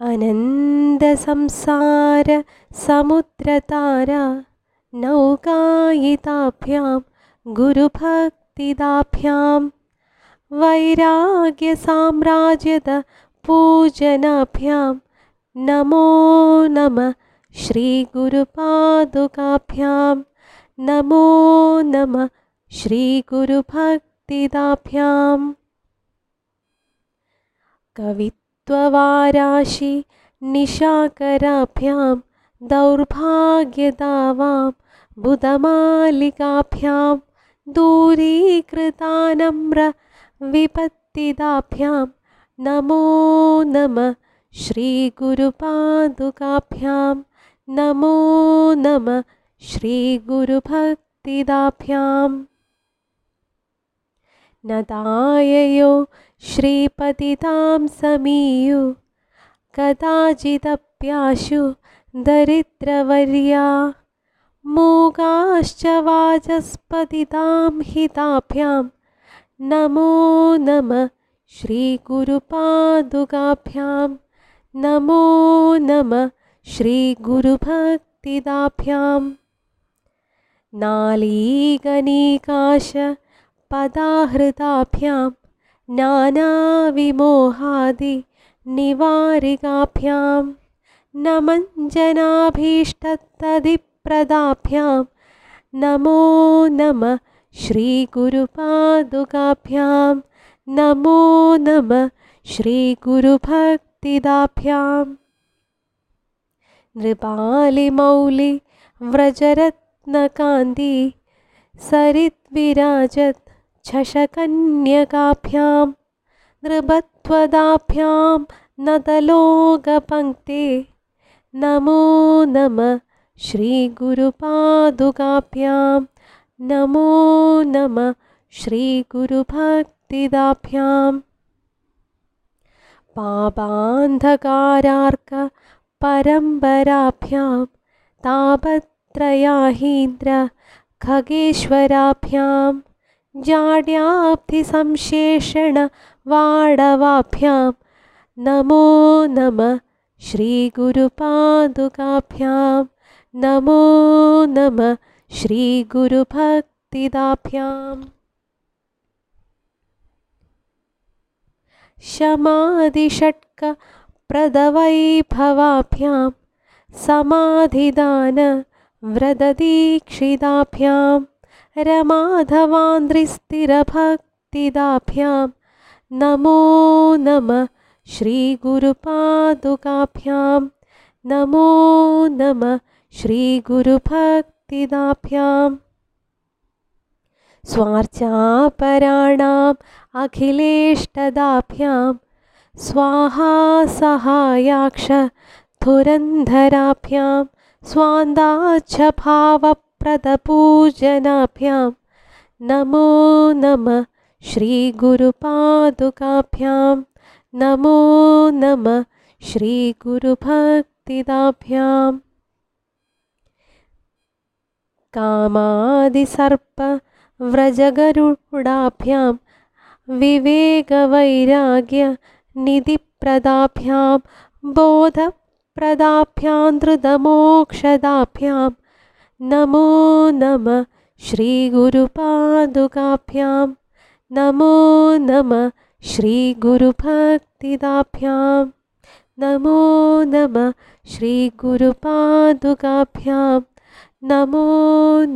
अनन्दसंसारसमुद्रतारा नौकायिताभ्यां गुरुभक्तिदाभ्यां वैराग्यसाम्राज्यदपूजनाभ्यां नमो नमः श्रीगुरुपादुकाभ्यां नमो नमः श्रीगुरुभक्तिदाभ्याम् कवित्ववाराशि निशाकराभ्यां दौर्भाग्यदावां बुधमालिकाभ्यां दूरीकृतानम्रविपत्तिदाभ्यां नमो नमः श्रीगुरुपादुकाभ्यां नमो नमः श्रीगुरुभक्तिदाभ्याम् नदाययो श्रीपतितां समीयु कदाचिदप्याशु दरिद्रवर्या मूगाश्च वाचस्पतितां हिताभ्यां। नमो नमः श्रीगुरुपादुकाभ्यां। नमो नमः श्रीगुरुभक्तिदाभ्यां। नालीगणिकाश पदाहृताभ्यां नानाविमोहादिनिवारिकाभ्यां नमञ्जनाभीष्टतदिप्रदाभ्यां नमो नमः श्रीगुरुपादुकाभ्यां नमो नमः श्रीगुरुभक्तिदाभ्यां नृपालिमौलिव्रजरत्नकान्ति सरिद्विराजत् छशकन्यकाभ्यां नृपत्वदाभ्यां नतलोकपङ्क्ते। नमो नमः श्रीगुरुपादुकाभ्यां नमो नमः श्रीगुरुभक्तिदाभ्यां। पापान्धकारार्कपरम्पराभ्यां तापत्रयाहीन्द्रखगेश्वराभ्यां जाड्याब्धिसंशेषणवाडवाभ्यां नमो नमः श्रीगुरुपादुकाभ्यां नमो नमः श्रीगुरुभक्तिदाभ्याम् शमादिषट्कप्रदवैभवाभ्यां समाधिदानव्रतदीक्षिताभ्यां रमाधवान्द्रिस्थिरभक्तिदाभ्यां नमो नमः श्रीगुरुपादुकाभ्यां नमो नमः श्रीगुरुभक्तिदाभ्याम् स्वार्चापराणाम् अखिलेष्टदाभ्यां स्वाहा सहायाक्ष धुरन्धराभ्यां स्वान्दाच्छभावप्रदपूजनाभ्यां नमो नमः श्रीगुरुपादुकाभ्यां। नमो नमः श्रीगुरुभक्तिदाभ्यां। कामादिसर्पव्रजगरुडाभ्यां। विवेकवैराग्यनिधिप्रदाभ्यां बोधप्रदाभ्यां धृतमोक्षदाभ्यां नमो नमः श्रीगुरुपादुकाभ्यां नमो नमः श्रीगुरुभक्तिदाभ्यां नमो नमः श्रीगुरुपादुकाभ्यां नमो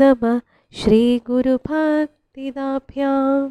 नमः श्रीगुरुभक्तिदाभ्याम्